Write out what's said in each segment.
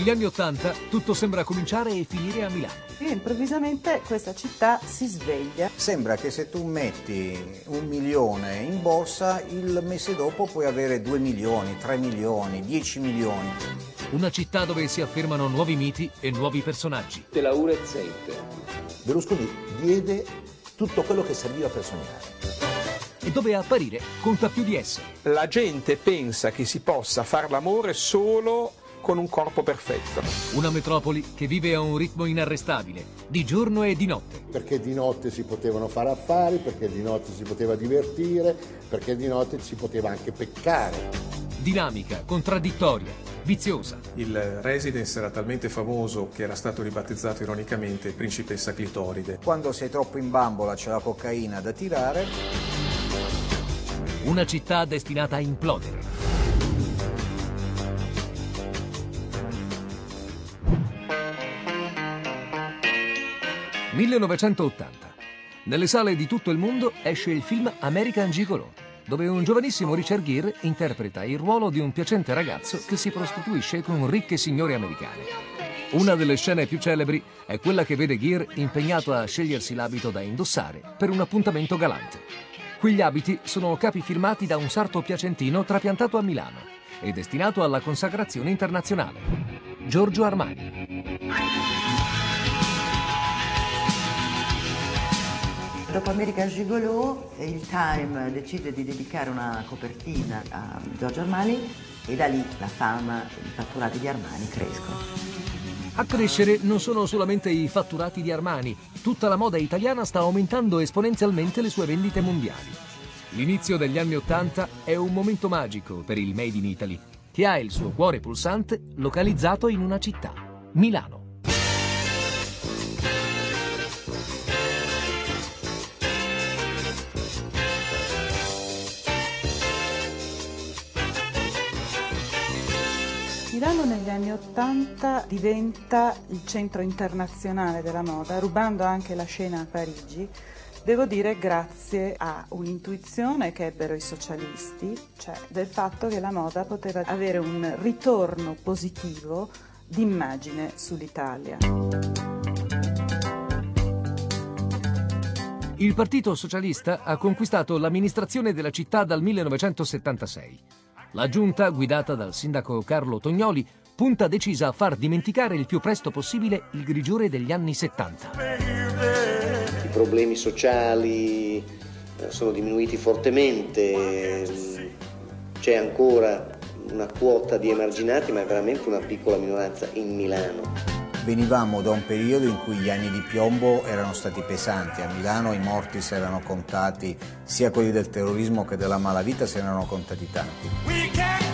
Negli anni Ottanta tutto sembra cominciare e finire a Milano. E improvvisamente questa città si sveglia. Sembra che se tu metti un milione in borsa, il mese dopo puoi avere 2 milioni, 3 milioni, 10 milioni. Una città dove si affermano nuovi miti e nuovi personaggi. Te la urezzente. Berlusconi diede tutto quello che serviva per sognare. E dove apparire conta più di essere. La gente pensa che si possa far l'amore solo con un corpo perfetto. Una metropoli che vive a un ritmo inarrestabile, di giorno e di notte. Perché di notte si potevano fare affari, perché di notte si poteva divertire, perché di notte si poteva anche peccare. Dinamica, contraddittoria, viziosa. Il residence era talmente famoso che era stato ribattezzato ironicamente principessa clitoride. Quando sei troppo in bambola c'è la cocaina da tirare. Una città destinata a implodere. 1980. Nelle sale di tutto il mondo esce il film American Gigolo, dove un giovanissimo Richard Gere interpreta il ruolo di un piacente ragazzo che si prostituisce con ricche signore americane. Una delle scene più celebri è quella che vede Gere impegnato a scegliersi l'abito da indossare per un appuntamento galante. Quegli abiti sono capi firmati da un sarto piacentino trapiantato a Milano e destinato alla consacrazione internazionale. Giorgio Armani. Dopo American Gigolo il Time decide di dedicare una copertina a Giorgio Armani e da lì la fama e i fatturati di Armani crescono. A crescere non sono solamente i fatturati di Armani, tutta la moda italiana sta aumentando esponenzialmente le sue vendite mondiali. L'inizio degli anni Ottanta è un momento magico per il Made in Italy, che ha il suo cuore pulsante localizzato in una città, Milano. Anni Ottanta diventa il centro internazionale della moda, rubando anche la scena a Parigi. Devo dire grazie a un'intuizione che ebbero i socialisti, cioè del fatto che la moda poteva avere un ritorno positivo d'immagine sull'Italia. Il Partito Socialista ha conquistato l'amministrazione della città dal 1976. La giunta, guidata dal sindaco Carlo Tognoli, punta decisa a far dimenticare il più presto possibile il grigiore degli anni 70. I problemi sociali eh, sono diminuiti fortemente, c'è ancora una quota di emarginati, ma è veramente una piccola minoranza in Milano. Venivamo da un periodo in cui gli anni di piombo erano stati pesanti, a Milano i morti si erano contati, sia quelli del terrorismo che della malavita si erano contati tanti.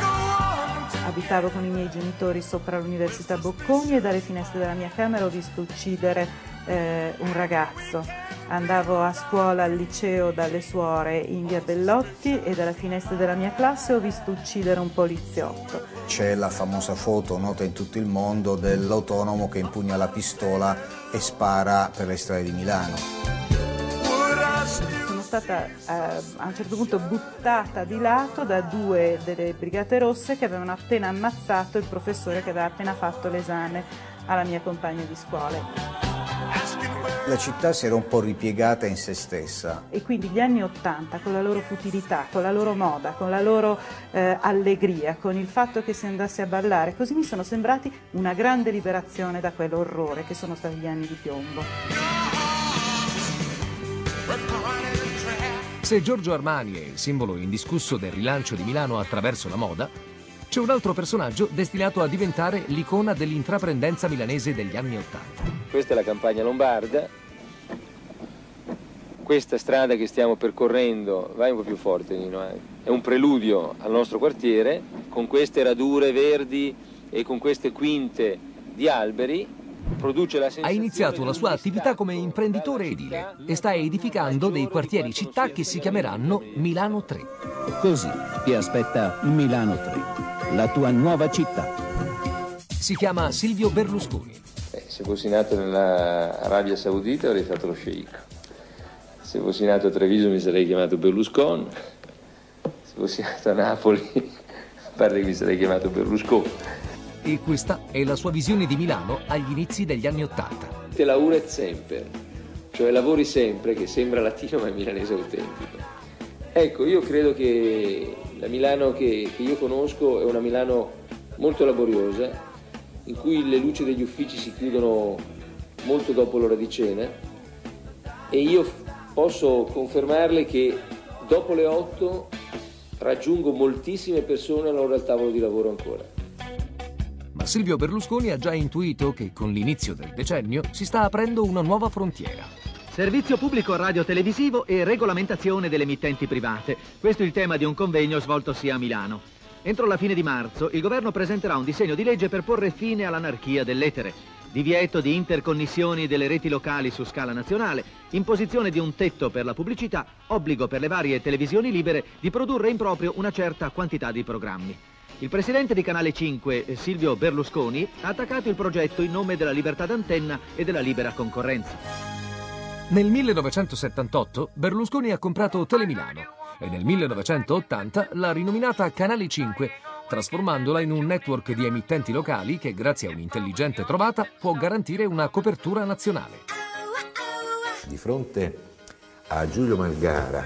Abitavo con i miei genitori sopra l'Università Bocconi e dalle finestre della mia camera ho visto uccidere eh, un ragazzo. Andavo a scuola al liceo dalle suore in via Bellotti e dalla finestra della mia classe ho visto uccidere un poliziotto. C'è la famosa foto nota in tutto il mondo dell'autonomo che impugna la pistola e spara per le strade di Milano. Stata eh, a un certo punto buttata di lato da due delle Brigate Rosse che avevano appena ammazzato il professore che aveva appena fatto l'esame alla mia compagna di scuola. La città si era un po' ripiegata in se stessa. E quindi gli anni Ottanta, con la loro futilità, con la loro moda, con la loro eh, allegria, con il fatto che si andasse a ballare, così mi sono sembrati una grande liberazione da quell'orrore che sono stati gli anni di piombo. Se Giorgio Armani è il simbolo indiscusso del rilancio di Milano attraverso la moda, c'è un altro personaggio destinato a diventare l'icona dell'intraprendenza milanese degli anni Ottanta. Questa è la campagna lombarda. Questa strada che stiamo percorrendo, vai un po' più forte Nino, eh. è un preludio al nostro quartiere, con queste radure verdi e con queste quinte di alberi, ha iniziato la sua attività come imprenditore edile e sta edificando dei quartieri città che si chiameranno Milano 3. Così ti aspetta Milano 3, la tua nuova città. Si chiama Silvio Berlusconi. Eh, se fossi nato nell'Arabia Saudita avrei fatto lo sceicco. Se fossi nato a Treviso mi sarei chiamato Berlusconi. Se fossi nato a Napoli, a parte che mi sarei chiamato Berlusconi. E questa è la sua visione di Milano agli inizi degli anni Ottanta. Te lauret sempre, cioè lavori sempre, che sembra latino ma è milanese autentico. Ecco, io credo che la Milano che, che io conosco è una Milano molto laboriosa, in cui le luci degli uffici si chiudono molto dopo l'ora di cena e io posso confermarle che dopo le 8 raggiungo moltissime persone all'ora al tavolo di lavoro ancora. Silvio Berlusconi ha già intuito che con l'inizio del decennio si sta aprendo una nuova frontiera. Servizio pubblico radio-televisivo e regolamentazione delle emittenti private. Questo è il tema di un convegno svoltosi a Milano. Entro la fine di marzo il governo presenterà un disegno di legge per porre fine all'anarchia dell'etere. Divieto di interconnessioni delle reti locali su scala nazionale, imposizione di un tetto per la pubblicità, obbligo per le varie televisioni libere di produrre in proprio una certa quantità di programmi. Il presidente di Canale 5, Silvio Berlusconi, ha attaccato il progetto in nome della libertà d'antenna e della libera concorrenza. Nel 1978 Berlusconi ha comprato Telemilano e nel 1980 l'ha rinominata Canale 5, trasformandola in un network di emittenti locali che, grazie a un'intelligente trovata, può garantire una copertura nazionale. Di fronte a Giulio Malgara,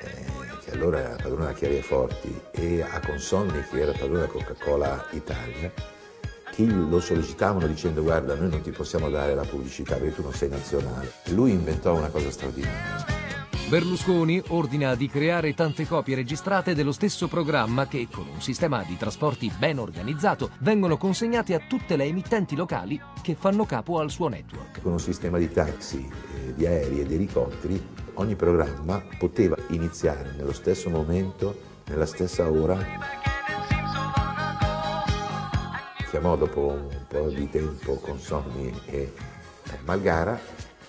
eh, che allora era padrone della Chiaria Forti, e a Consonni, che era padrone della Coca-Cola Italia, che lo sollecitavano dicendo guarda noi non ti possiamo dare la pubblicità perché tu non sei nazionale. Lui inventò una cosa straordinaria. Berlusconi ordina di creare tante copie registrate dello stesso programma che, con un sistema di trasporti ben organizzato, vengono consegnati a tutte le emittenti locali che fanno capo al suo network. Con un sistema di taxi, eh, di aerei e di elicotteri, ogni programma poteva iniziare nello stesso momento, nella stessa ora. Chiamò dopo un po' di tempo Consonni e Malgara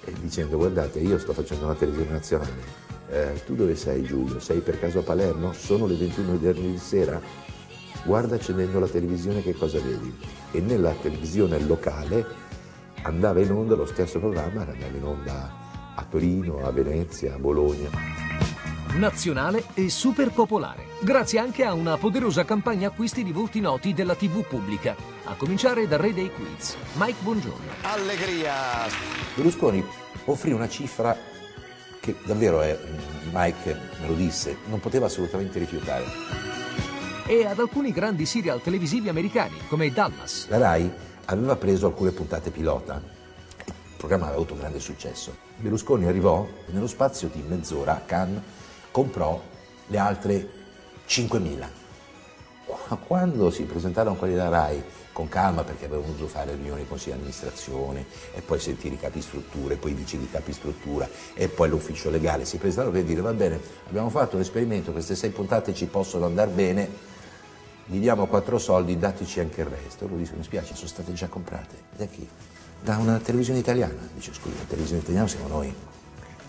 e dicendo guardate io sto facendo una televisione nazionale, eh, tu dove sei Giulio? Sei per caso a Palermo? Sono le 21 di sera? Guarda accendendo la televisione che cosa vedi? E nella televisione locale andava in onda lo stesso programma, andava in onda a Torino, a Venezia, a Bologna. Nazionale e super popolare, grazie anche a una poderosa campagna acquisti di volti noti della TV pubblica, a cominciare dal re dei quiz, Mike Bongiorno. Allegria! Berlusconi offrì una cifra che davvero è, Mike me lo disse, non poteva assolutamente rifiutare. E ad alcuni grandi serial televisivi americani, come Dallas. La RAI aveva preso alcune puntate pilota. Programma aveva avuto grande successo. Berlusconi arrivò nello spazio di mezz'ora a Cannes, comprò le altre 5.000. Quando si presentarono quelli della RAI con calma perché avevano dovuto fare riunioni con consiglio di amministrazione e poi sentire i capi struttura e poi i vice di capi struttura e poi l'ufficio legale si presentarono per dire va bene abbiamo fatto un esperimento queste sei puntate ci possono andare bene gli diamo quattro soldi dateci anche il resto loro dice mi spiace sono state già comprate da chi? Da una televisione italiana dice scusi la televisione italiana siamo noi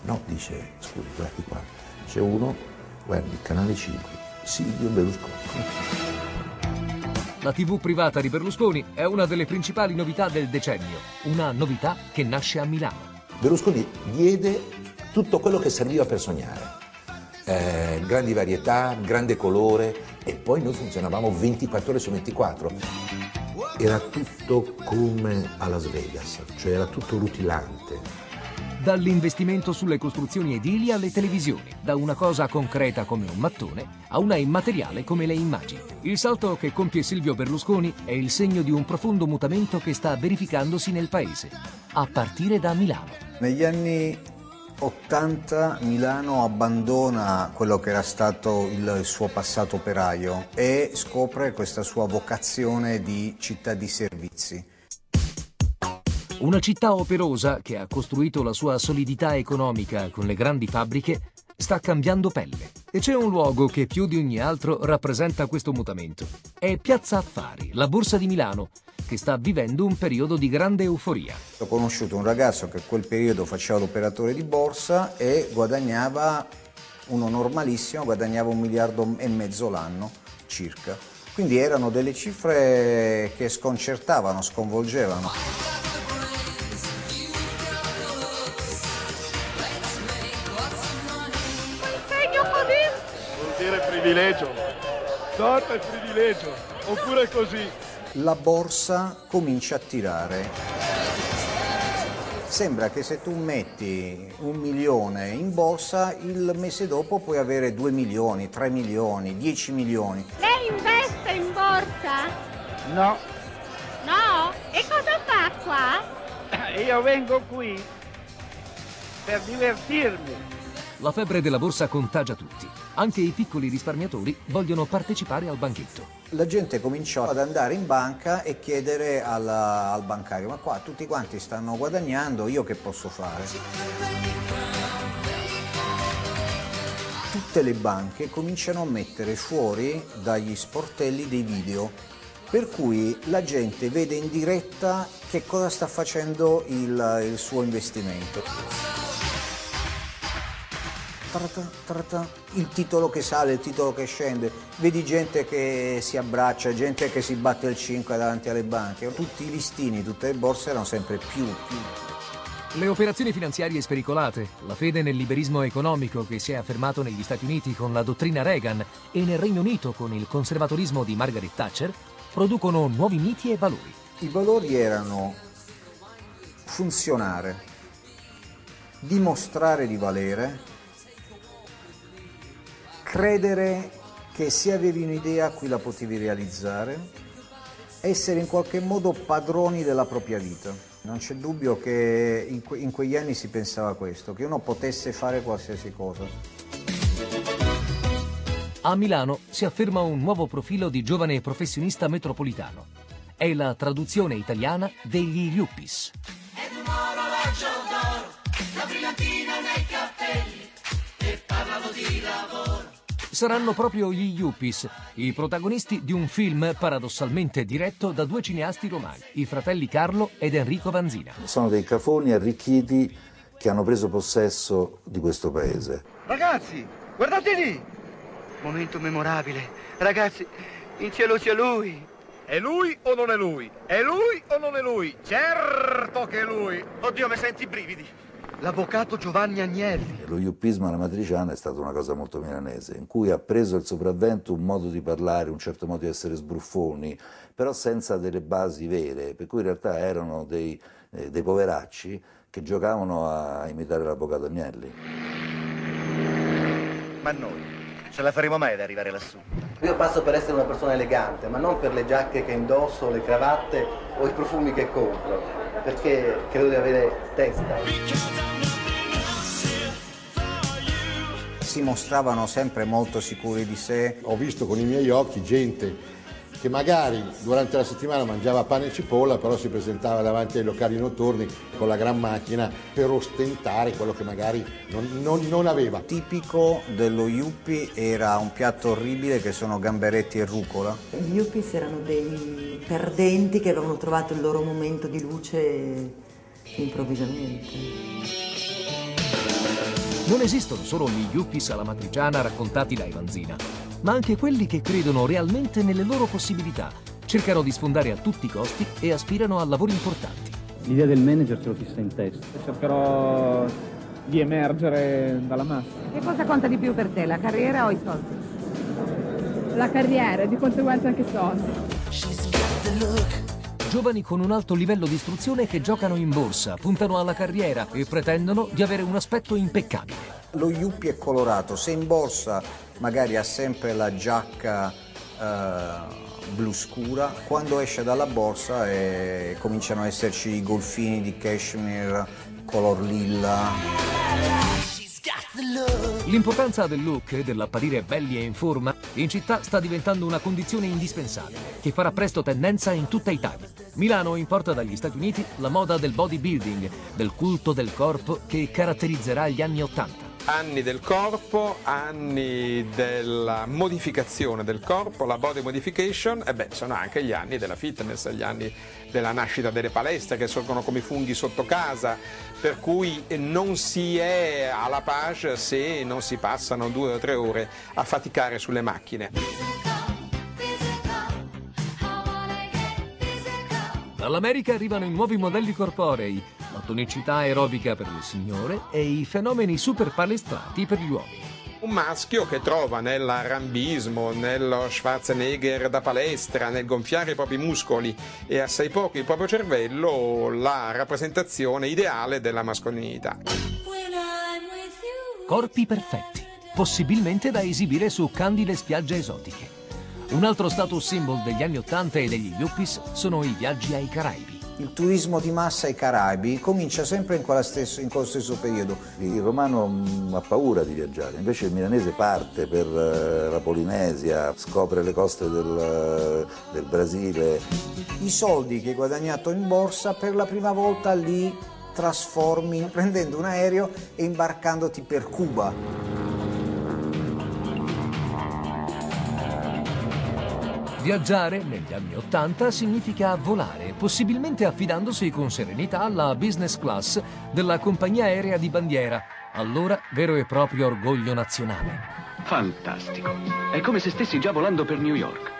no dice scusi guardi qua c'è uno guardi canale 5 Silvio Berlusconi la TV privata di Berlusconi è una delle principali novità del decennio, una novità che nasce a Milano. Berlusconi diede tutto quello che serviva per sognare. Eh, grandi varietà, grande colore e poi noi funzionavamo 24 ore su 24. Era tutto come a Las Vegas, cioè era tutto rutilante, dall'investimento sulle costruzioni edili alle televisioni, da una cosa concreta come un mattone a una immateriale come le immagini. Il salto che compie Silvio Berlusconi è il segno di un profondo mutamento che sta verificandosi nel paese, a partire da Milano. Negli anni 80 Milano abbandona quello che era stato il suo passato operaio e scopre questa sua vocazione di città di servizi. Una città operosa che ha costruito la sua solidità economica con le grandi fabbriche sta cambiando pelle. E c'è un luogo che più di ogni altro rappresenta questo mutamento. È Piazza Affari, la borsa di Milano, che sta vivendo un periodo di grande euforia. Ho conosciuto un ragazzo che a quel periodo faceva l'operatore di borsa e guadagnava, uno normalissimo, guadagnava un miliardo e mezzo l'anno circa. Quindi erano delle cifre che sconcertavano, sconvolgevano. Privilegio. Sorte e privilegio. Oppure così. la borsa comincia a tirare. Sembra che se tu metti un milione in borsa, il mese dopo puoi avere 2 milioni, 3 milioni, 10 milioni. Lei investe in borsa? No, No? E cosa fa qua? io vengo qui per divertirmi. La febbre della borsa contagia tutti. Anche i piccoli risparmiatori vogliono partecipare al banchetto. La gente cominciò ad andare in banca e chiedere alla- al bancario, ma qua tutti quanti stanno guadagnando, io che posso fare? Tutte le banche cominciano a mettere fuori dagli sportelli dei video, per cui la gente vede in diretta che cosa sta facendo il, il suo investimento. Tarata, tarata, il titolo che sale, il titolo che scende, vedi gente che si abbraccia, gente che si batte il 5 davanti alle banche, tutti i listini, tutte le borse erano sempre più, più. Le operazioni finanziarie spericolate, la fede nel liberismo economico che si è affermato negli Stati Uniti con la dottrina Reagan e nel Regno Unito con il conservatorismo di Margaret Thatcher, producono nuovi miti e valori. I valori erano funzionare, dimostrare di valere, credere che se avevi un'idea qui la potevi realizzare, essere in qualche modo padroni della propria vita. Non c'è dubbio che in, que- in quegli anni si pensava questo, che uno potesse fare qualsiasi cosa. A Milano si afferma un nuovo profilo di giovane professionista metropolitano. È la traduzione italiana degli Yuppies. Ed un orologio d'oro, la brillantina nei capelli e parlano di lavoro. Saranno proprio gli Yuppies, i protagonisti di un film paradossalmente diretto da due cineasti romani, i fratelli Carlo ed Enrico Vanzina. Sono dei cafoni arricchiti che hanno preso possesso di questo paese. Ragazzi, guardate lì! Momento memorabile. Ragazzi, in cielo c'è lui. È lui o non è lui? È lui o non è lui? Certo che è lui! Oddio, mi senti i brividi! L'avvocato Giovanni Agnelli. Lo yuppismo alla matriciana è stata una cosa molto milanese, in cui ha preso il sopravvento un modo di parlare, un certo modo di essere sbruffoni, però senza delle basi vere, per cui in realtà erano dei, eh, dei poveracci che giocavano a imitare l'avvocato Agnelli. Ma noi ce la faremo mai ad arrivare lassù? Io passo per essere una persona elegante, ma non per le giacche che indosso, le cravatte o i profumi che compro, perché credo di avere testa. Si mostravano sempre molto sicuri di sé. Ho visto con i miei occhi gente che magari durante la settimana mangiava pane e cipolla, però si presentava davanti ai locali notturni con la gran macchina per ostentare quello che magari non, non- non aveva. Tipico dello Yuppie era un piatto orribile che sono gamberetti e rucola. Gli Yuppies erano dei perdenti che avevano trovato il loro momento di luce improvvisamente. Non esistono solo gli Yuppies alla matriciana raccontati da Vanzina, ma anche quelli che credono realmente nelle loro possibilità, cercano di sfondare a tutti i costi e aspirano a lavori importanti. L'idea del manager ce l'ho fissa in testa. Cercherò di emergere dalla massa. Che cosa conta di più per te, la carriera o i soldi? La carriera e di conseguenza anche i soldi. Giovani con un alto livello di istruzione che giocano in borsa, puntano alla carriera e pretendono di avere un aspetto impeccabile. Lo Yuppie è colorato, se in borsa magari ha sempre la giacca eh, blu scura, quando esce dalla borsa eh, cominciano ad esserci i golfini di cashmere color lilla. L'importanza del look e dell'apparire belli e in forma in città sta diventando una condizione indispensabile che farà presto tendenza in tutta Italia. Milano importa dagli Stati Uniti la moda del bodybuilding, del culto del corpo che caratterizzerà gli anni Ottanta. Anni del corpo, anni della modificazione del corpo, la body modification, e beh, sono anche gli anni della fitness, gli anni della nascita delle palestre che sorgono come funghi sotto casa, per cui non si è alla page se non si passano due o tre ore a faticare sulle macchine. Dall'America arrivano i nuovi modelli corporei, la tonicità aerobica per il signore e i fenomeni super palestrati per gli uomini. Un un maschio che trova nell'arambismo, nello Schwarzenegger da palestra, nel gonfiare i propri muscoli e assai poco il proprio cervello la rappresentazione ideale della mascolinità. Corpi perfetti, possibilmente da esibire su candide spiagge esotiche. Un altro status symbol degli anni Ottanta e degli yuppies sono i viaggi ai Caraibi. Il turismo di massa ai Caraibi comincia sempre in, stesso, in quello stesso periodo. Il romano mm, ha paura di viaggiare, invece il milanese parte per eh, la Polinesia, scopre le coste del, eh, del Brasile. I soldi che hai guadagnato in borsa per la prima volta li trasformi prendendo un aereo e imbarcandoti per Cuba. Viaggiare negli anni Ottanta significa volare, possibilmente affidandosi con serenità alla business class della compagnia aerea di bandiera, allora vero e proprio orgoglio nazionale. Fantastico. È come se stessi già volando per New York.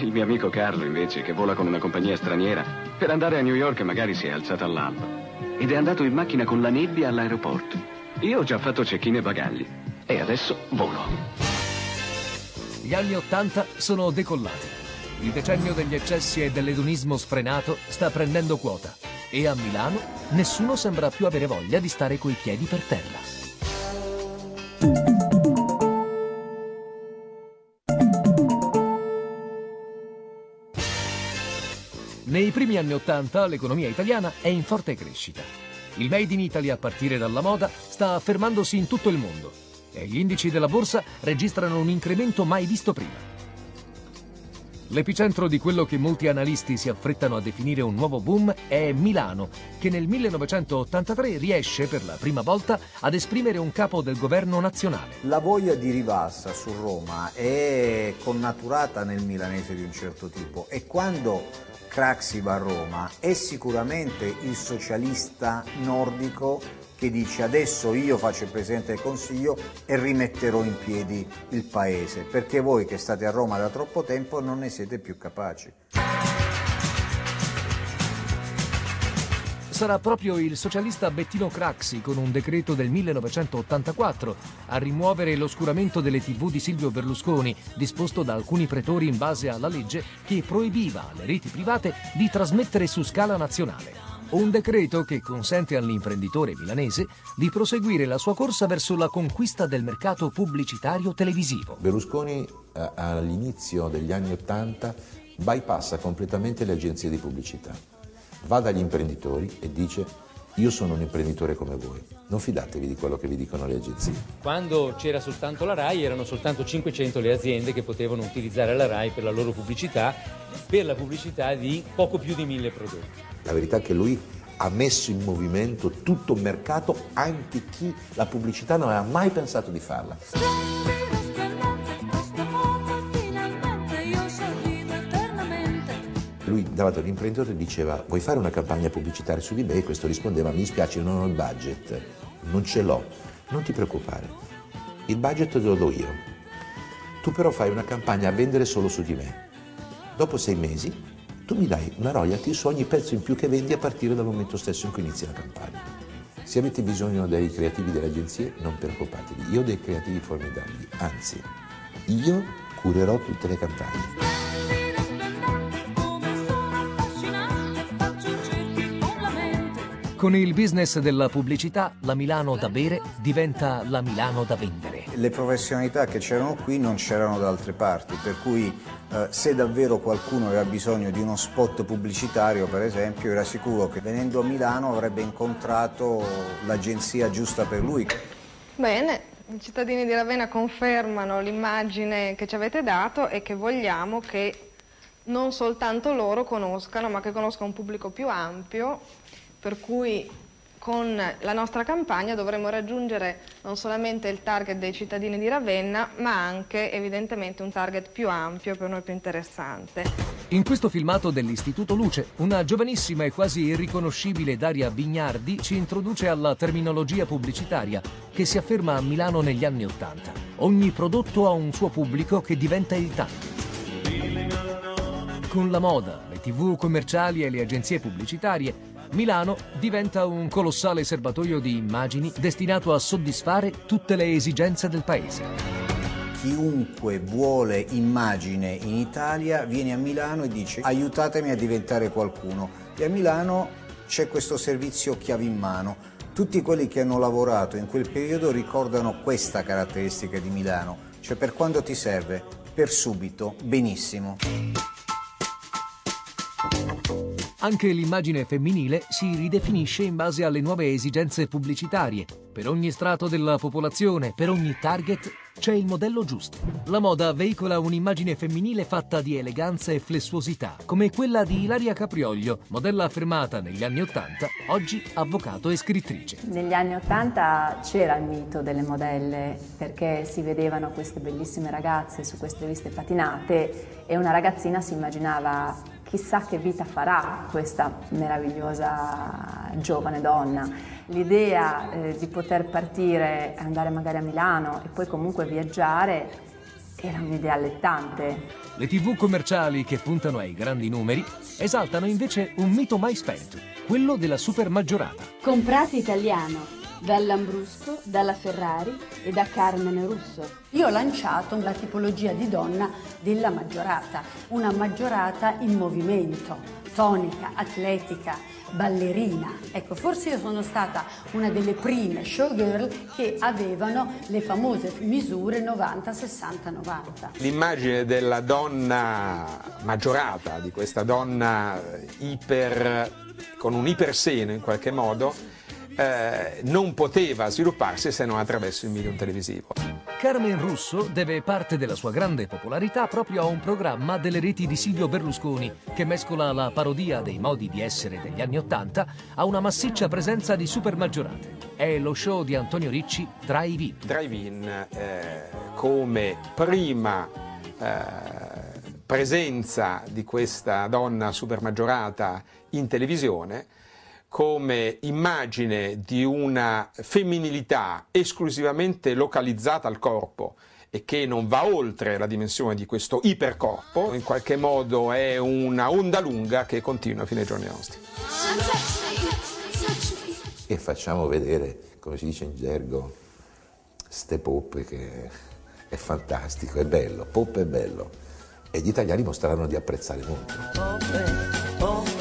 Il mio amico Carlo, invece, che vola con una compagnia straniera, per andare a New York magari si è alzato all'alba. Ed è andato in macchina con la nebbia all'aeroporto. Io ho già fatto check-in e bagagli. E adesso volo. Gli anni Ottanta sono decollati. Il decennio degli eccessi e dell'edonismo sfrenato sta prendendo quota e a Milano nessuno sembra più avere voglia di stare coi piedi per terra. Nei primi anni Ottanta l'economia italiana è in forte crescita. Il Made in Italy a partire dalla moda sta affermandosi in tutto il mondo e gli indici della borsa registrano un incremento mai visto prima. L'epicentro di quello che molti analisti si affrettano a definire un nuovo boom è Milano, che nel 1983 riesce per la prima volta ad esprimere un capo del governo nazionale. La voglia di rivassa su Roma è connaturata nel milanese di un certo tipo e quando Craxi va a Roma è sicuramente il socialista nordico che dice adesso io faccio il Presidente del Consiglio e rimetterò in piedi il Paese, perché voi che state a Roma da troppo tempo non ne siete più capaci. Sarà proprio il socialista Bettino Craxi, con un decreto del 1984, a rimuovere l'oscuramento delle tv di Silvio Berlusconi, disposto da alcuni pretori in base alla legge che proibiva alle reti private di trasmettere su scala nazionale. Un decreto che consente all'imprenditore milanese di proseguire la sua corsa verso la conquista del mercato pubblicitario televisivo. Berlusconi eh, all'inizio degli anni Ottanta bypassa completamente le agenzie di pubblicità. Va dagli imprenditori e dice io sono un imprenditore come voi, non fidatevi di quello che vi dicono le agenzie. Quando c'era soltanto la RAI erano soltanto 500 le aziende che potevano utilizzare la RAI per la loro pubblicità, per la pubblicità di poco più di mille prodotti. La verità è che lui ha messo in movimento tutto un mercato anche chi la pubblicità non aveva mai pensato di farla. Lui davanti all'imprenditore diceva vuoi fare una campagna pubblicitaria su di me? Questo rispondeva mi spiace non ho il budget, non ce l'ho, non ti preoccupare, il budget te lo do io. Tu però fai una campagna a vendere solo su di me. Dopo sei mesi tu mi dai una royalty su ogni pezzo in più che vendi a partire dal momento stesso in cui inizi la campagna. Se avete bisogno dei creativi delle agenzie, non preoccupatevi, io ho dei creativi formidabili, anzi, io curerò tutte le campagne. Con il business della pubblicità, la Milano da bere diventa la Milano da vendere. Le professionalità che c'erano qui non c'erano da altre parti, per cui eh, se davvero qualcuno aveva bisogno di uno spot pubblicitario, per esempio, era sicuro che venendo a Milano avrebbe incontrato l'agenzia giusta per lui. Bene, i cittadini di Ravenna confermano l'immagine che ci avete dato e che vogliamo che non soltanto loro conoscano, ma che conosca un pubblico più ampio per cui con la nostra campagna dovremo raggiungere non solamente il target dei cittadini di Ravenna, ma anche evidentemente un target più ampio, per noi più interessante. In questo filmato dell'Istituto Luce, una giovanissima e quasi irriconoscibile Daria Bignardi ci introduce alla terminologia pubblicitaria che si afferma a Milano negli anni Ottanta. Ogni prodotto ha un suo pubblico che diventa il target. Con la moda, le tv commerciali e le agenzie pubblicitarie Milano diventa un colossale serbatoio di immagini destinato a soddisfare tutte le esigenze del paese. Chiunque vuole immagine in Italia viene a Milano e dice aiutatemi a diventare qualcuno. E a Milano c'è questo servizio chiave in mano. Tutti quelli che hanno lavorato in quel periodo ricordano questa caratteristica di Milano, cioè per quando ti serve, per subito, benissimo. Anche l'immagine femminile si ridefinisce in base alle nuove esigenze pubblicitarie. Per ogni strato della popolazione, per ogni target, c'è il modello giusto. La moda veicola un'immagine femminile fatta di eleganza e flessuosità, come quella di Ilaria Caprioglio, modella affermata negli anni Ottanta, oggi avvocato e scrittrice. Negli anni Ottanta c'era il mito delle modelle, perché si vedevano queste bellissime ragazze su queste riviste patinate e una ragazzina si immaginava chissà che vita farà questa meravigliosa giovane donna. L'idea eh, di poter partire, andare magari a Milano e poi comunque viaggiare era un'idea allettante. Le tv commerciali che puntano ai grandi numeri esaltano invece un mito mai spento, quello della super maggiorata. Comprate italiano dall'Ambrusco, dalla Ferrari e da Carmen Russo. Io ho lanciato la tipologia di donna della maggiorata, una maggiorata in movimento, tonica, atletica, ballerina. Ecco, forse io sono stata una delle prime showgirl che avevano le famose misure 90, 60, 90. L'immagine della donna maggiorata, di questa donna iper con un iperseno in qualche modo, eh, non poteva svilupparsi se non attraverso il medium televisivo. Carmen Russo deve parte della sua grande popolarità proprio a un programma delle reti di Silvio Berlusconi che mescola la parodia dei modi di essere degli anni Ottanta a una massiccia presenza di super maggiorate. È lo show di Antonio Ricci Drive-In. Drive-In eh, come prima eh, presenza di questa donna super maggiorata in televisione come immagine di una femminilità esclusivamente localizzata al corpo e che non va oltre la dimensione di questo ipercorpo, in qualche modo è una onda lunga che continua fino ai giorni nostri. E facciamo vedere, come si dice in gergo, ste poppe che è fantastico, è bello, poppe è bello. E gli italiani mostreranno di apprezzare molto.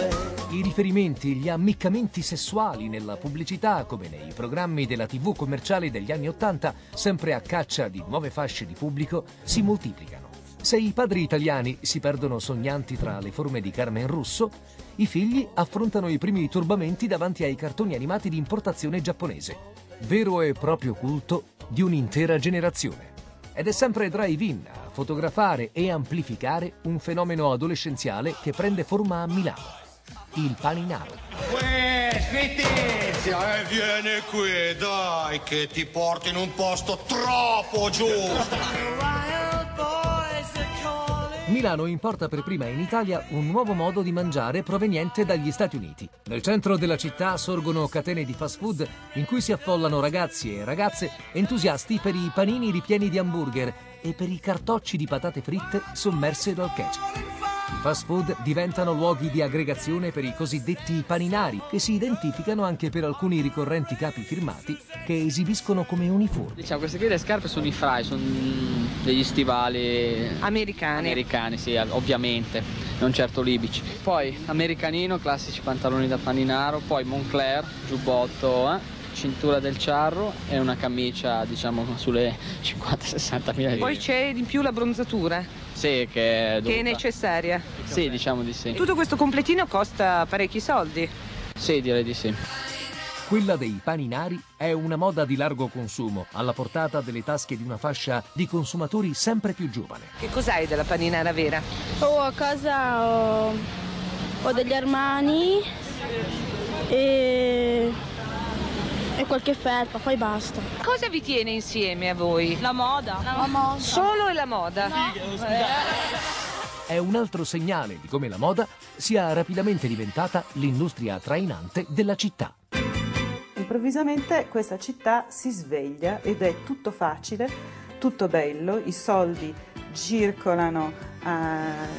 I riferimenti, gli ammiccamenti sessuali nella pubblicità, come nei programmi della TV commerciali degli anni Ottanta, sempre a caccia di nuove fasce di pubblico, si moltiplicano. Se i padri italiani si perdono sognanti tra le forme di Carmen Russo, i figli affrontano i primi turbamenti davanti ai cartoni animati di importazione giapponese. Vero e proprio culto di un'intera generazione. Ed è sempre Drive-In a fotografare e amplificare un fenomeno adolescenziale che prende forma a Milano il paninaro. Uè, smettezia! Eh, vieni qui, dai, che ti porti in un posto troppo giusto! Milano importa per prima in Italia un nuovo modo di mangiare proveniente dagli Stati Uniti. Nel centro della città sorgono catene di fast food in cui si affollano ragazzi e ragazze entusiasti per i panini ripieni di hamburger e per i cartocci di patate fritte sommerse dal ketchup. Fast food diventano luoghi di aggregazione per i cosiddetti paninari, che si identificano anche per alcuni ricorrenti capi firmati che esibiscono come uniformi. Diciamo, queste qui le scarpe sono i fry, sono degli stivali americani. Americani, sì, ovviamente, non certo libici. Poi americanino, classici pantaloni da paninaro, poi Moncler, giubbotto, eh? Cintura del ciarro e una camicia diciamo sulle 50-60 mila euro. Poi c'è in più la bronzatura. Sì, che è, che è necessaria. Sì, diciamo di sì. Tutto questo completino costa parecchi soldi. Sì, direi di sì. Quella dei paninari è una moda di largo consumo, alla portata delle tasche di una fascia di consumatori sempre più giovane. Che cos'hai della paninara vera? Oh, a casa ho, ho degli armani e e qualche felpa, poi basta. Cosa vi tiene insieme a voi? La moda. La moda. Solo la moda? No. È un altro segnale di come la moda sia rapidamente diventata l'industria trainante della città. Improvvisamente questa città si sveglia ed è tutto facile, tutto bello, i soldi circolano uh,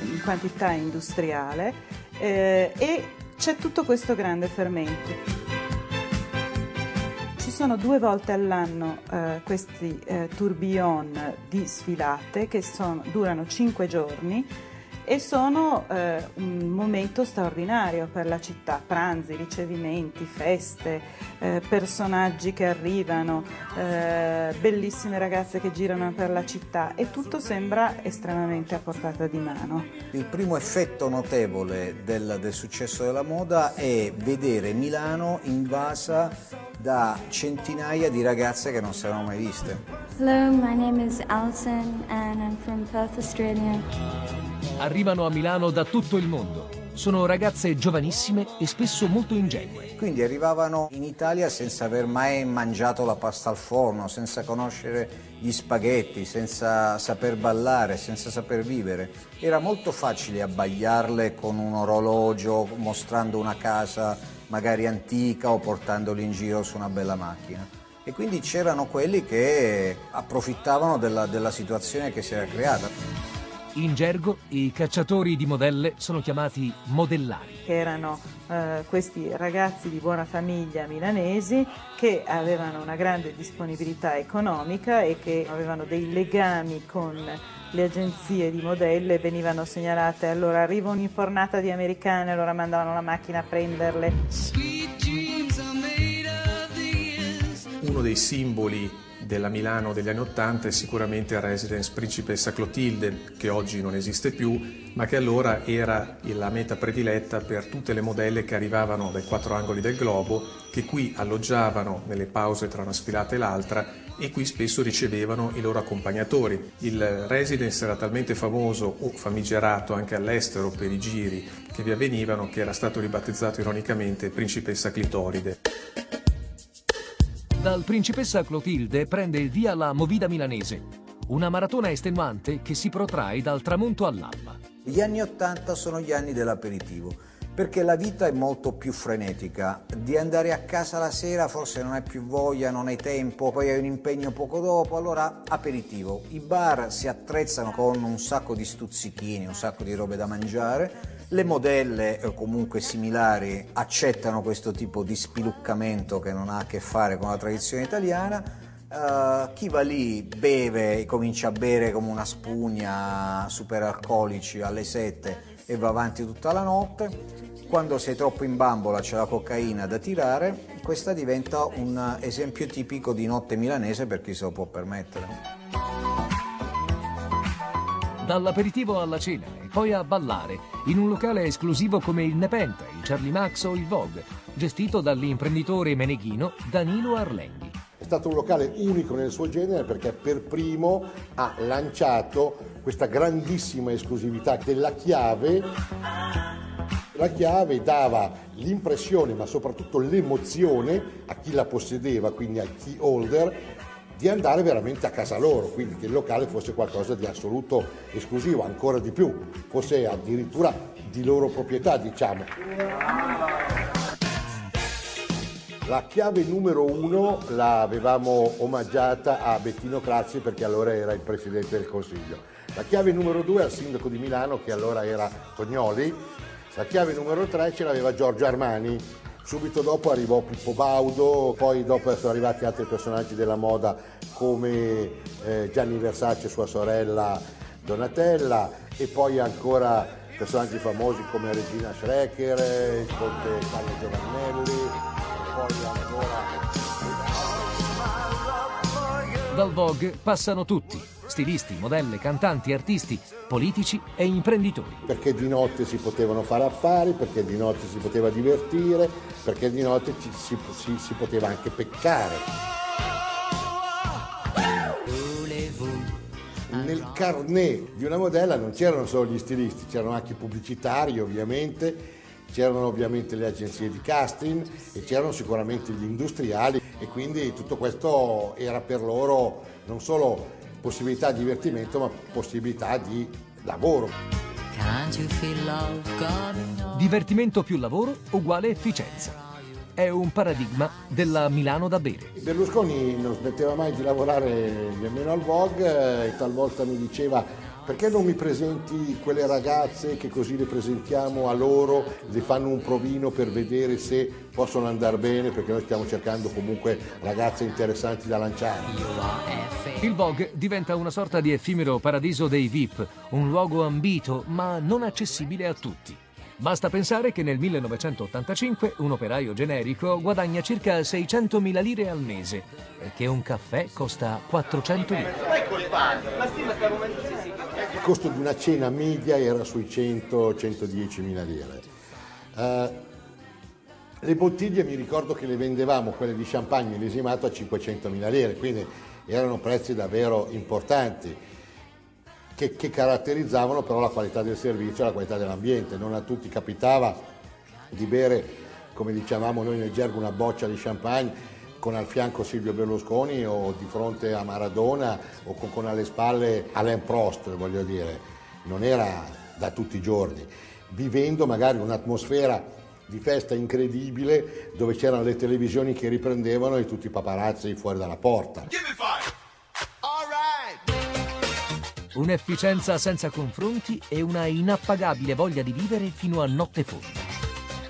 in quantità industriale eh, e c'è tutto questo grande fermento. Ci sono due volte all'anno eh, questi eh, tourbillon di sfilate che sono, durano cinque giorni e sono eh, un momento straordinario per la città, pranzi, ricevimenti, feste, eh, personaggi che arrivano, eh, bellissime ragazze che girano per la città e tutto sembra estremamente a portata di mano. Il primo effetto notevole del, del successo della moda è vedere Milano invasa da centinaia di ragazze che non si erano mai viste. Hello, my name is Alison and I'm from Perth, Australia. Arrivano a Milano da tutto il mondo. Sono ragazze giovanissime e spesso molto ingenue. Quindi arrivavano in Italia senza aver mai mangiato la pasta al forno, senza conoscere gli spaghetti, senza saper ballare, senza saper vivere. Era molto facile abbagliarle con un orologio, mostrando una casa magari antica o portandoli in giro su una bella macchina. E quindi c'erano quelli che approfittavano della, della situazione che si era creata. In gergo, i cacciatori di modelle sono chiamati modellari. Che erano eh, questi ragazzi di buona famiglia milanesi che avevano una grande disponibilità economica e che avevano dei legami con le agenzie di modelle, venivano segnalate, allora arriva un'infornata di americane, allora mandavano la macchina a prenderle. Uno dei simboli della Milano degli anni Ottanta è sicuramente il residence Principessa Clotilde, che oggi non esiste più, ma che allora era la meta prediletta per tutte le modelle che arrivavano dai quattro angoli del globo, che qui alloggiavano nelle pause tra una sfilata e l'altra e qui spesso ricevevano i loro accompagnatori. Il residence era talmente famoso o famigerato anche all'estero per i giri che vi avvenivano che era stato ribattezzato ironicamente Principessa Clitoride. Dal Principessa Clotilde prende il via la Movida Milanese, una maratona estenuante che si protrae dal tramonto all'alba. Gli anni Ottanta sono gli anni dell'aperitivo, perché la vita è molto più frenetica. Di andare a casa la sera forse non hai più voglia, non hai tempo, poi hai un impegno poco dopo, allora aperitivo. I bar si attrezzano con un sacco di stuzzichini, un sacco di robe da mangiare le modelle o comunque similari accettano questo tipo di spiluccamento che non ha a che fare con la tradizione italiana. Uh, chi va lì beve, comincia a bere come una spugna superalcolici alle 7 e va avanti tutta la notte. Quando sei troppo in bambola c'è la cocaina da tirare, questa diventa un esempio tipico di notte milanese per chi se lo può permettere dall'aperitivo alla cena e poi a ballare in un locale esclusivo come il Nepenta, il Charlie Max o il Vogue, gestito dall'imprenditore meneghino Danilo Arlenghi. È stato un locale unico nel suo genere perché per primo ha lanciato questa grandissima esclusività della chiave. La chiave dava l'impressione, ma soprattutto l'emozione a chi la possedeva, quindi al key holder, di andare veramente a casa loro, quindi che il locale fosse qualcosa di assoluto esclusivo, ancora di più, fosse addirittura di loro proprietà, diciamo. La chiave numero uno l'avevamo omaggiata a Bettino Crazzi perché allora era il Presidente del Consiglio. La chiave numero due al Sindaco di Milano che allora era Tognoli. La chiave numero tre ce l'aveva Giorgio Armani Subito dopo arrivò Pippo Baudo, poi dopo sono arrivati altri personaggi della moda come eh, Gianni Versace e sua sorella Donatella e poi ancora personaggi famosi come Regina Schrecker, il conte Carlo Giovannelli, poi ancora... Dal Vogue passano tutti, stilisti, modelle, cantanti, artisti, politici e imprenditori. Perché di notte si potevano fare affari, perché di notte si poteva divertire, perché di notte ci, si, si, si poteva anche peccare. Nel carnet di una modella non c'erano solo gli stilisti, c'erano anche i pubblicitari ovviamente, c'erano ovviamente le agenzie di casting e c'erano sicuramente gli industriali e quindi tutto questo era per loro non solo possibilità di divertimento ma possibilità di lavoro. Divertimento più lavoro uguale efficienza. È un paradigma della Milano da bere. Berlusconi non smetteva mai di lavorare nemmeno al Vogue e talvolta mi diceva perché non mi presenti quelle ragazze che così le presentiamo a loro, le fanno un provino per vedere se possono andare bene, perché noi stiamo cercando comunque ragazze interessanti da lanciare. Il Vogue diventa una sorta di effimero paradiso dei VIP, un luogo ambito ma non accessibile a tutti. Basta pensare che nel 1985 un operaio generico guadagna circa 600.000 lire al mese e che un caffè costa 400 lire. Il costo di una cena media era sui 100-110 mila lire. Eh, le bottiglie mi ricordo che le vendevamo, quelle di champagne millesimato, a 500 mila lire, quindi erano prezzi davvero importanti che, che caratterizzavano però la qualità del servizio e la qualità dell'ambiente. Non a tutti capitava di bere, come dicevamo noi nel gergo, una boccia di champagne con al fianco Silvio Berlusconi o di fronte a Maradona o con, con alle spalle Alain Prost, voglio dire, non era da tutti i giorni, vivendo magari un'atmosfera di festa incredibile dove c'erano le televisioni che riprendevano e tutti i paparazzi fuori dalla porta. Un'efficienza senza confronti e una inappagabile voglia di vivere fino a notte fonda.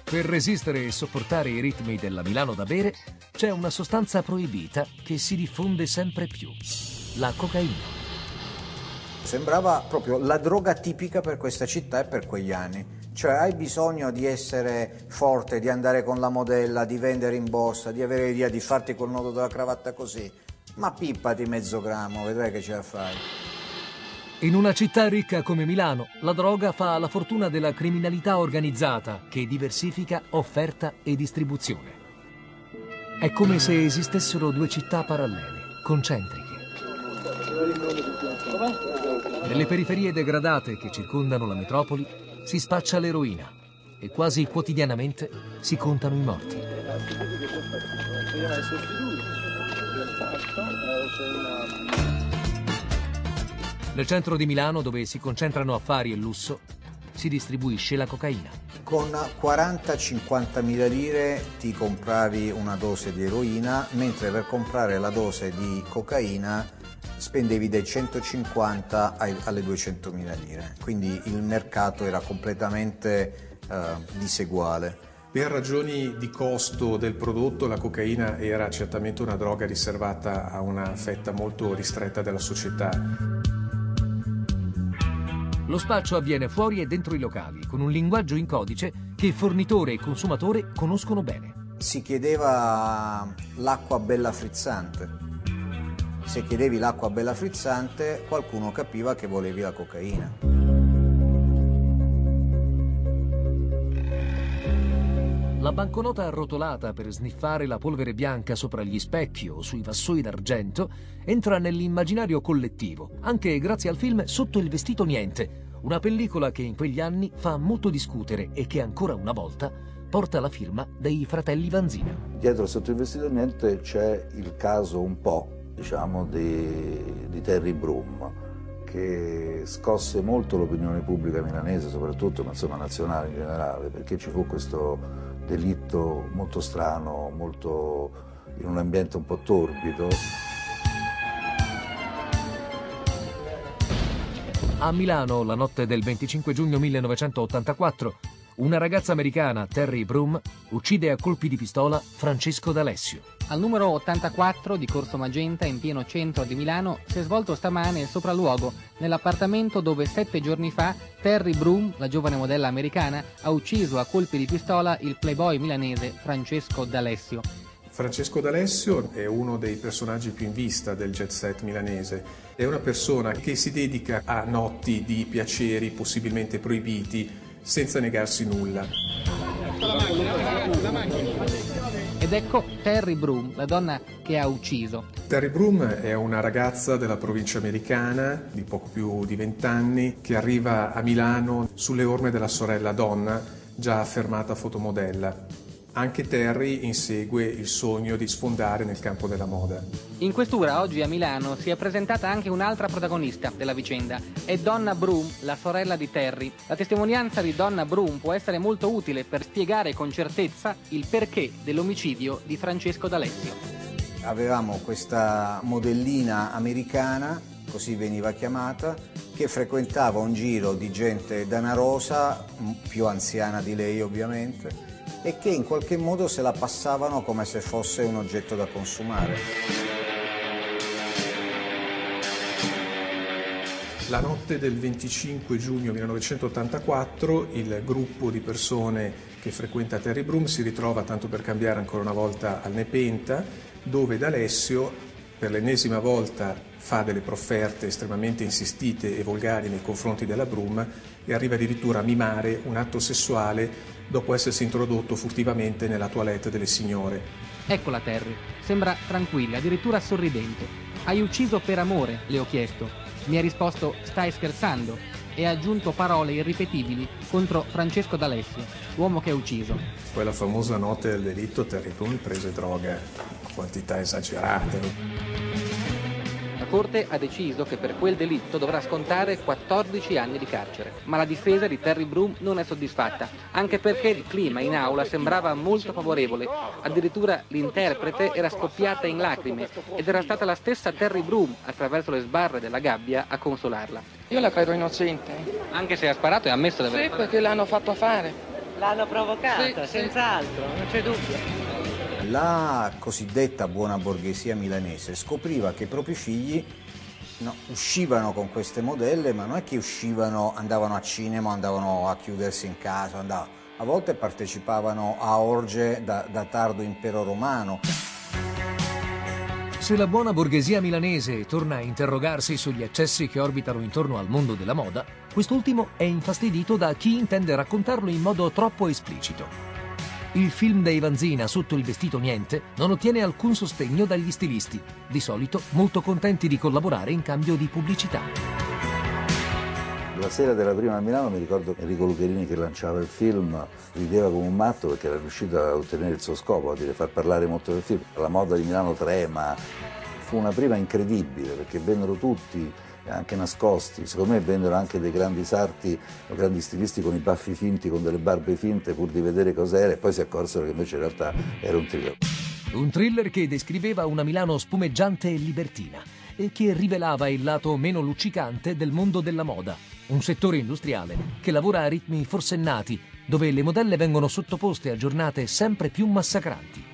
Per resistere e sopportare i ritmi della Milano da bere c'è una sostanza proibita che si diffonde sempre più, la cocaina. Sembrava proprio la droga tipica per questa città e per quegli anni. Cioè hai bisogno di essere forte, di andare con la modella, di vendere in borsa, di avere l'idea di farti col nodo della cravatta così. Ma pippati mezzo grammo, vedrai che ce la fai. In una città ricca come Milano, la droga fa la fortuna della criminalità organizzata che diversifica offerta e distribuzione. È come se esistessero due città parallele, concentriche. Nelle periferie degradate che circondano la metropoli si spaccia l'eroina e quasi quotidianamente si contano i morti. Nel centro di Milano, dove si concentrano affari e lusso, si distribuisce la cocaina. Con 40-50 mila lire ti compravi una dose di eroina, mentre per comprare la dose di cocaina spendevi dai 150 ai, alle 200 mila lire. Quindi il mercato era completamente eh, diseguale. Per ragioni di costo del prodotto la cocaina era certamente una droga riservata a una fetta molto ristretta della società. Lo spaccio avviene fuori e dentro i locali, con un linguaggio in codice che fornitore e consumatore conoscono bene. Si chiedeva l'acqua bella frizzante. Se chiedevi l'acqua bella frizzante, qualcuno capiva che volevi la cocaina. La banconota arrotolata per sniffare la polvere bianca sopra gli specchi o sui vassoi d'argento entra nell'immaginario collettivo, anche grazie al film Sotto il vestito niente, una pellicola che in quegli anni fa molto discutere e che ancora una volta porta la firma dei fratelli Vanzina. Dietro Sotto il vestito niente c'è il caso un po', diciamo, di, di Terry Broom che scosse molto l'opinione pubblica milanese, soprattutto, ma insomma nazionale in generale, perché ci fu questo delitto molto strano, molto in un ambiente un po' torbido. A Milano, la notte del 25 giugno 1984, una ragazza americana, Terry Broom, uccide a colpi di pistola Francesco D'Alessio. Al numero 84 di Corso Magenta, in pieno centro di Milano, si è svolto stamane il sopralluogo nell'appartamento dove sette giorni fa Terry Broom, la giovane modella americana, ha ucciso a colpi di pistola il playboy milanese Francesco D'Alessio. Francesco D'Alessio è uno dei personaggi più in vista del jet set milanese. È una persona che si dedica a notti di piaceri possibilmente proibiti senza negarsi nulla. Ed ecco Terry Broom, la donna che ha ucciso. Terry Broom è una ragazza della provincia americana di poco più di vent'anni che arriva a Milano sulle orme della sorella Donna, già affermata fotomodella. Anche Terry insegue il sogno di sfondare nel campo della moda. In questura oggi a Milano si è presentata anche un'altra protagonista della vicenda. È Donna Broom, la sorella di Terry. La testimonianza di Donna Broom può essere molto utile per spiegare con certezza il perché dell'omicidio di Francesco D'Alessio. Avevamo questa modellina americana così veniva chiamata, che frequentava un giro di gente danarosa, più anziana di lei ovviamente, e che in qualche modo se la passavano come se fosse un oggetto da consumare. La notte del 25 giugno 1984 il gruppo di persone che frequenta Terry Broom si ritrova, tanto per cambiare ancora una volta, al Nepenta, dove D'Alessio per l'ennesima volta fa delle profferte estremamente insistite e volgari nei confronti della Broom e arriva addirittura a mimare un atto sessuale dopo essersi introdotto furtivamente nella toilette delle signore. Eccola Terry, sembra tranquilla, addirittura sorridente. Hai ucciso per amore, le ho chiesto. Mi ha risposto stai scherzando e ha aggiunto parole irripetibili contro Francesco D'Alessio, uomo che ha ucciso. Quella famosa notte del delitto Terry Boone prese droga quantità esagerate. Corte ha deciso che per quel delitto dovrà scontare 14 anni di carcere. Ma la difesa di Terry Broom non è soddisfatta, anche perché il clima in aula sembrava molto favorevole. Addirittura l'interprete era scoppiata in lacrime ed era stata la stessa Terry Broom, attraverso le sbarre della gabbia, a consolarla. Io la credo innocente. Anche se ha sparato e ha ammesso di aver Sì, perché l'hanno fatto fare. L'hanno provocata, Sì, sì. senz'altro, non c'è dubbio. La cosiddetta buona borghesia milanese scopriva che i propri figli no, uscivano con queste modelle, ma non è che uscivano, andavano a cinema, andavano a chiudersi in casa, andavano, a volte partecipavano a orge da, da tardo impero romano. Se la buona borghesia milanese torna a interrogarsi sugli eccessi che orbitano intorno al mondo della moda, quest'ultimo è infastidito da chi intende raccontarlo in modo troppo esplicito. Il film dei Vanzina sotto il vestito niente non ottiene alcun sostegno dagli stilisti, di solito molto contenti di collaborare in cambio di pubblicità. La sera della prima a Milano mi ricordo Enrico Lucherini che lanciava il film, rideva come un matto perché era riuscito a ottenere il suo scopo, a dire far parlare molto del film. La moda di Milano trema, fu una prima incredibile perché vennero tutti anche nascosti, secondo me vennero anche dei grandi sarti o grandi stilisti con i baffi finti, con delle barbe finte pur di vedere cos'era e poi si accorsero che invece in realtà era un thriller. Un thriller che descriveva una Milano spumeggiante e libertina e che rivelava il lato meno luccicante del mondo della moda, un settore industriale che lavora a ritmi forsennati, dove le modelle vengono sottoposte a giornate sempre più massacranti.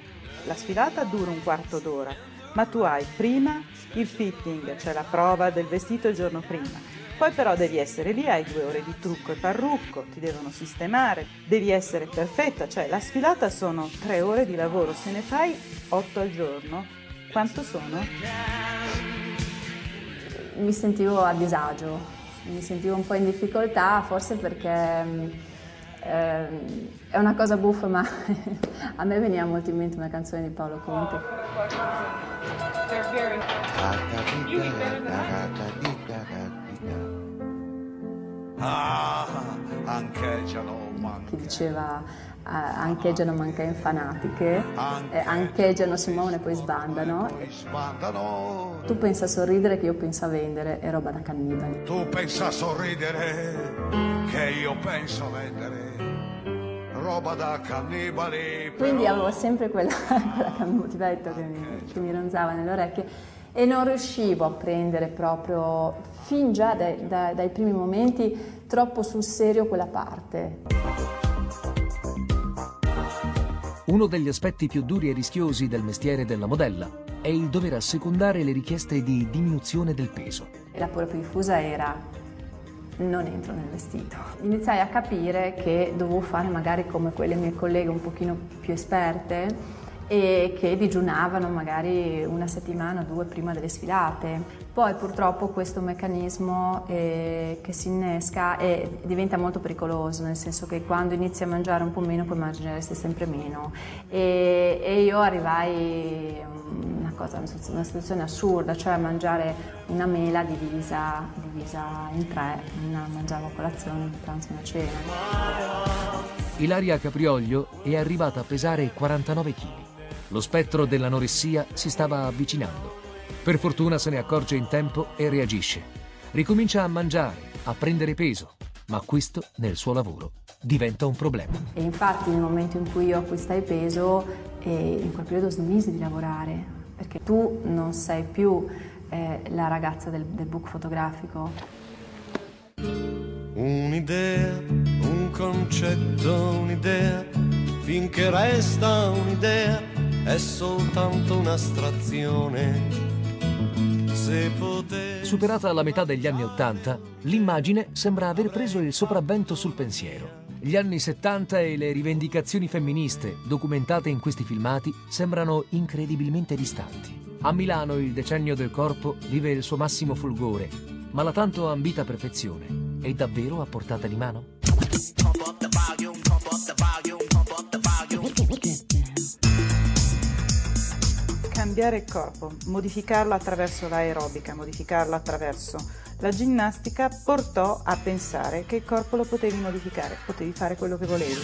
La sfilata dura un quarto d'ora, ma tu hai prima il fitting, cioè la prova del vestito il giorno prima. Poi però devi essere lì, hai due ore di trucco e parrucco, ti devono sistemare, devi essere perfetta, cioè la sfilata sono tre ore di lavoro, se ne fai otto al giorno, quanto sono? Mi sentivo a disagio, mi sentivo un po' in difficoltà, forse perché mm, ehm, è una cosa buffa, ma a me veniva molto in mente una canzone di Paolo Conte. Ah, ancheggiano, che diceva eh, ancheggiano manca in fanatiche, eh, ancheggiano si muovono e poi sbandano. sbandano. Tu pensa a sorridere che io penso a vendere, è roba da cannibali. Tu pensa a sorridere che io penso a vendere roba da cannibali. Quindi avevo sempre quella, quella cammotivetto che mi, che mi ronzava nelle orecchie e non riuscivo a prendere proprio, fin già dai, dai- dai primi momenti, troppo sul serio quella parte. Uno degli aspetti più duri e rischiosi del mestiere della modella è il dover assecondare le richieste di diminuzione del peso. E la paura più diffusa era non entro nel vestito. Iniziai a capire che dovevo fare magari come quelle mie colleghe un pochino più esperte e che digiunavano magari una settimana o due prima delle sfilate. Poi purtroppo questo meccanismo eh, che si innesca e diventa molto pericoloso, nel senso che quando inizi a mangiare un po' meno poi mangeresti sempre meno. E, e io arrivai a una, cosa, una situazione assurda, cioè a mangiare una mela divisa, divisa in tre, una mangiavo a colazione, un pranzo una cena. Ilaria Caprioglio è arrivata a pesare 49 kg. Lo spettro dell'anoressia si stava avvicinando. Per fortuna se ne accorge in tempo e reagisce. Ricomincia a mangiare, a prendere peso, ma questo nel suo lavoro diventa un problema. E infatti nel momento in cui io acquistai peso, eh, in quel periodo smisi di lavorare, perché tu non sei più eh, la ragazza del, del book fotografico. Un'idea, un concetto, un'idea, finché resta un'idea, è soltanto un'astrazione. Se poter... Superata la metà degli anni Ottanta, l'immagine sembra aver preso il sopravvento sul pensiero. Gli anni 70 e le rivendicazioni femministe documentate in questi filmati sembrano incredibilmente distanti. A Milano il decennio del corpo vive il suo massimo fulgore, ma la tanto ambita perfezione è davvero a portata di mano? Cambiare il corpo, modificarlo attraverso l'aerobica, modificarlo attraverso la ginnastica portò a pensare che il corpo lo potevi modificare, potevi fare quello che volevi.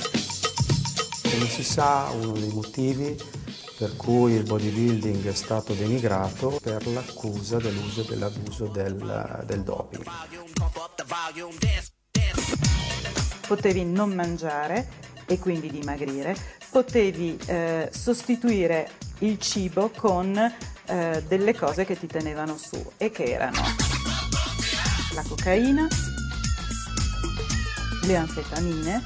Come si sa, uno dei motivi per cui il bodybuilding è stato denigrato per l'accusa dell'uso e dell'abuso del, del doping. Potevi non mangiare e quindi dimagrire, potevi eh, sostituire il cibo con eh, delle cose che ti tenevano su e che erano la cocaina, le anfetamine,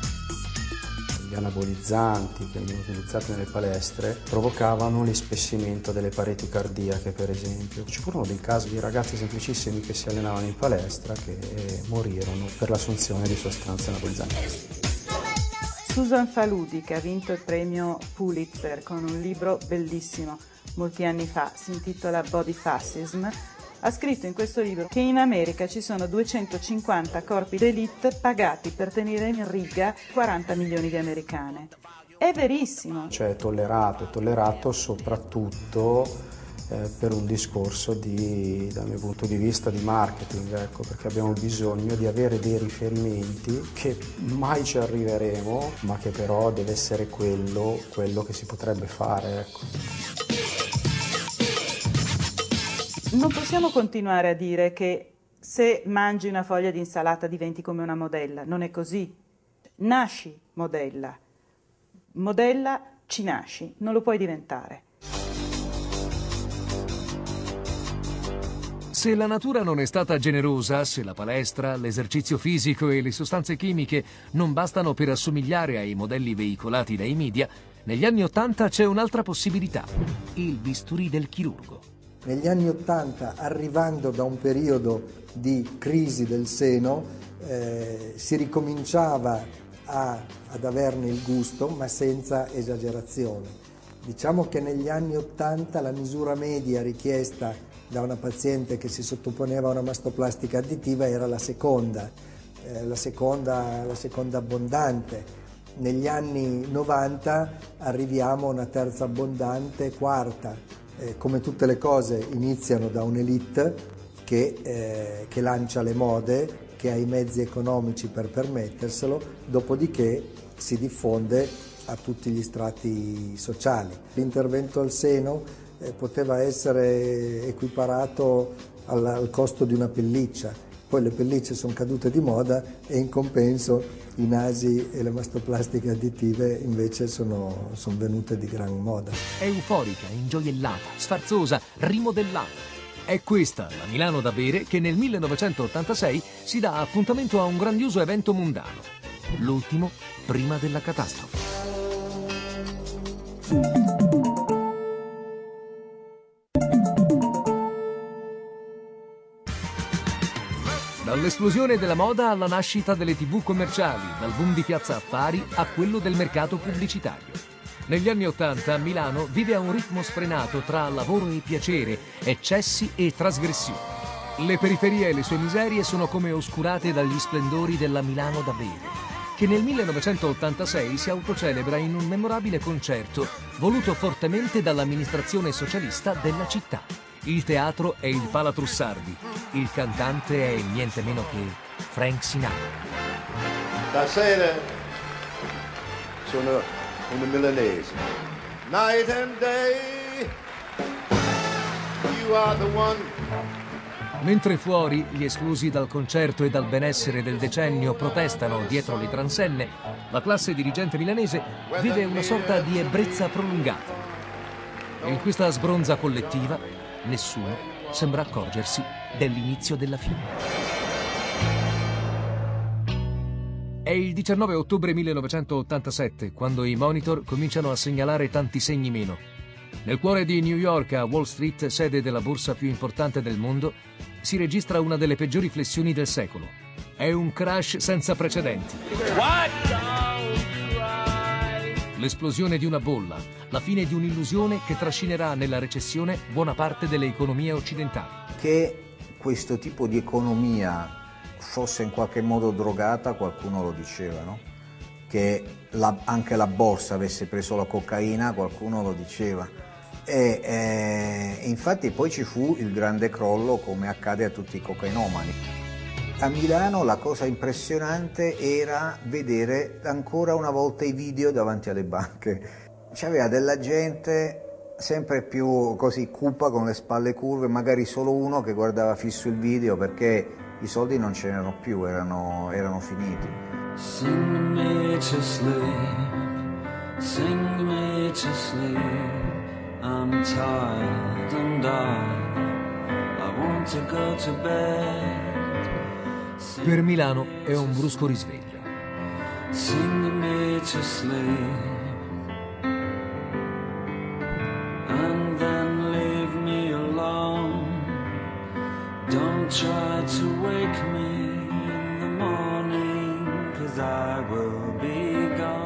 gli anabolizzanti che venivano utilizzati nelle palestre provocavano l'espessimento delle pareti cardiache per esempio. Ci furono dei casi di ragazzi semplicissimi che si allenavano in palestra che morirono per l'assunzione di sostanze anabolizzanti. Susan Faludi che ha vinto il premio Pulitzer con un libro bellissimo molti anni fa, si intitola Body Fascism, ha scritto in questo libro che in America ci sono 250 corpi d'elite pagati per tenere in riga 40 milioni di americane. È verissimo. Cioè è tollerato, è tollerato soprattutto eh, per un discorso di, dal mio punto di vista di marketing, ecco, perché abbiamo bisogno di avere dei riferimenti che mai ci arriveremo, ma che però deve essere quello, quello che si potrebbe fare. Ecco. Non possiamo continuare a dire che se mangi una foglia di insalata diventi come una modella, non è così. Nasci modella, modella ci nasci, non lo puoi diventare. Se la natura non è stata generosa, se la palestra, l'esercizio fisico e le sostanze chimiche non bastano per assomigliare ai modelli veicolati dai media, negli anni Ottanta c'è un'altra possibilità, il bisturi del chirurgo. Negli anni Ottanta, arrivando da un periodo di crisi del seno, eh, si ricominciava a, ad averne il gusto, ma senza esagerazione. Diciamo che negli anni Ottanta la misura media richiesta da una paziente che si sottoponeva a una mastoplastica additiva era la seconda, eh, la seconda, la seconda abbondante. Negli anni 90 arriviamo a una terza abbondante, quarta eh, come tutte le cose iniziano da un'elite che, eh, che lancia le mode, che ha i mezzi economici per permetterselo, dopodiché si diffonde a tutti gli strati sociali. L'intervento al seno poteva essere equiparato al, al costo di una pelliccia, poi le pellicce sono cadute di moda e in compenso i nasi e le mastoplastiche additive invece sono, sono venute di gran moda. Euforica, ingioiellata, sfarzosa, rimodellata. È questa la Milano da bere che nel 1986 si dà appuntamento a un grandioso evento mondano, l'ultimo prima della catastrofe. Dall'esplosione della moda alla nascita delle tv commerciali, dal boom di Piazza Affari a quello del mercato pubblicitario. Negli anni Ottanta Milano vive a un ritmo sfrenato tra lavoro e piacere, eccessi e trasgressioni. Le periferie e le sue miserie sono come oscurate dagli splendori della Milano da bere, che nel 1986 si autocelebra in un memorabile concerto voluto fortemente dall'amministrazione socialista della città. Il teatro è il Pala Trussardi, il cantante è niente meno che Frank Sinatra. Stasera sono un milanese. Night and day, you are the one. Mentre fuori gli esclusi dal concerto e dal benessere del decennio protestano dietro le transenne, la classe dirigente milanese vive una sorta di ebbrezza prolungata. In questa sbronza collettiva nessuno sembra accorgersi dell'inizio della fine. È il 19 ottobre 1987 quando i monitor cominciano a segnalare tanti segni meno. Nel cuore di New York, a Wall Street, sede della borsa più importante del mondo, si registra una delle peggiori flessioni del secolo. È un crash senza precedenti. L'esplosione di una bolla, la fine di un'illusione che trascinerà nella recessione buona parte delle economie occidentali. Che questo tipo di economia fosse in qualche modo drogata, qualcuno lo diceva, no? che la, anche la borsa avesse preso la cocaina, qualcuno lo diceva. E, e, infatti poi ci fu il grande crollo come accade a tutti i cocainomani. A Milano la cosa impressionante era vedere ancora una volta i video davanti alle banche. C'aveva della gente sempre più così cupa con le spalle curve, magari solo uno che guardava fisso il video perché i soldi non c'erano più, erano, erano finiti. Sing me to sleep, sing me to sleep, I'm tired and I, I want to go to bed. Per Milano è un brusco risveglio.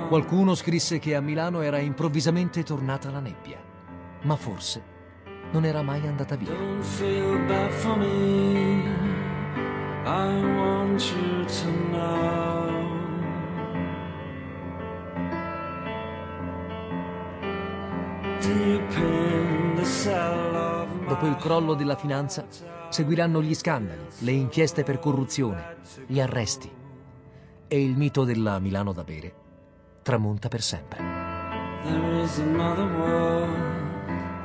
Qualcuno scrisse che a Milano era improvvisamente tornata la nebbia, ma forse non era mai andata via. I want you to know. Deep in the cellar Dopo il crollo della finanza seguiranno gli scandali, le inchieste per corruzione, gli arresti e il mito della Milano da bere tramonta per sempre.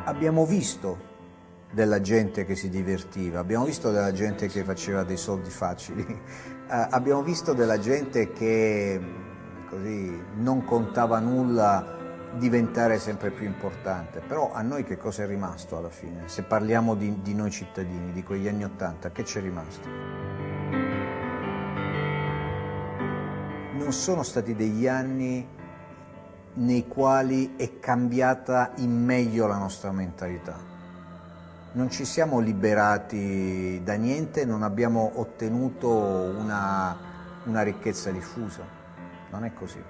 Abbiamo visto della gente che si divertiva, abbiamo visto della gente che faceva dei soldi facili, uh, abbiamo visto della gente che così non contava nulla diventare sempre più importante. Però a noi che cosa è rimasto alla fine? Se parliamo di, di noi cittadini, di quegli anni Ottanta, che c'è rimasto? Non sono stati degli anni nei quali è cambiata in meglio la nostra mentalità. Non ci siamo liberati da niente, non abbiamo ottenuto una, una ricchezza diffusa. Non è così.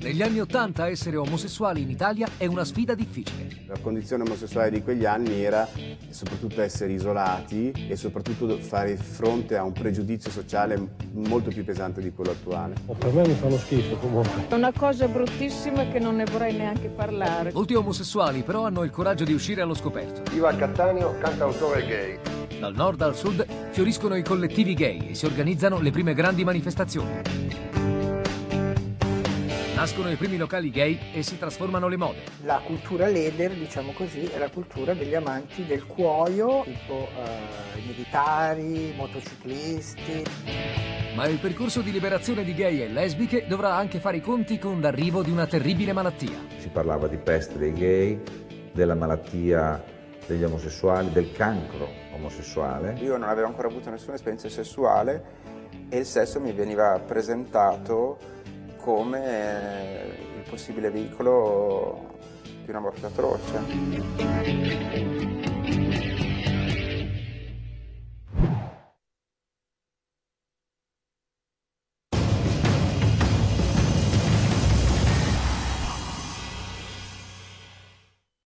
Negli anni Ottanta essere omosessuali in Italia è una sfida difficile. La condizione omosessuale di quegli anni era soprattutto essere isolati e soprattutto fare fronte a un pregiudizio sociale molto più pesante di quello attuale. Per me mi fanno schifo comunque. È una cosa bruttissima che non ne vorrei neanche parlare. Molti omosessuali però hanno il coraggio di uscire allo scoperto. Iva Cattaneo, cantautore gay. Dal nord al sud fioriscono i collettivi gay e si organizzano le prime grandi manifestazioni. Nascono i primi locali gay e si trasformano le mode. La cultura leder, diciamo così, è la cultura degli amanti del cuoio, tipo eh, i militari, i motociclisti. Ma il percorso di liberazione di gay e lesbiche dovrà anche fare i conti con l'arrivo di una terribile malattia. Si parlava di peste dei gay, della malattia degli omosessuali, del cancro omosessuale. Io non avevo ancora avuto nessuna esperienza sessuale e il sesso mi veniva presentato come il possibile veicolo di una morte atroce.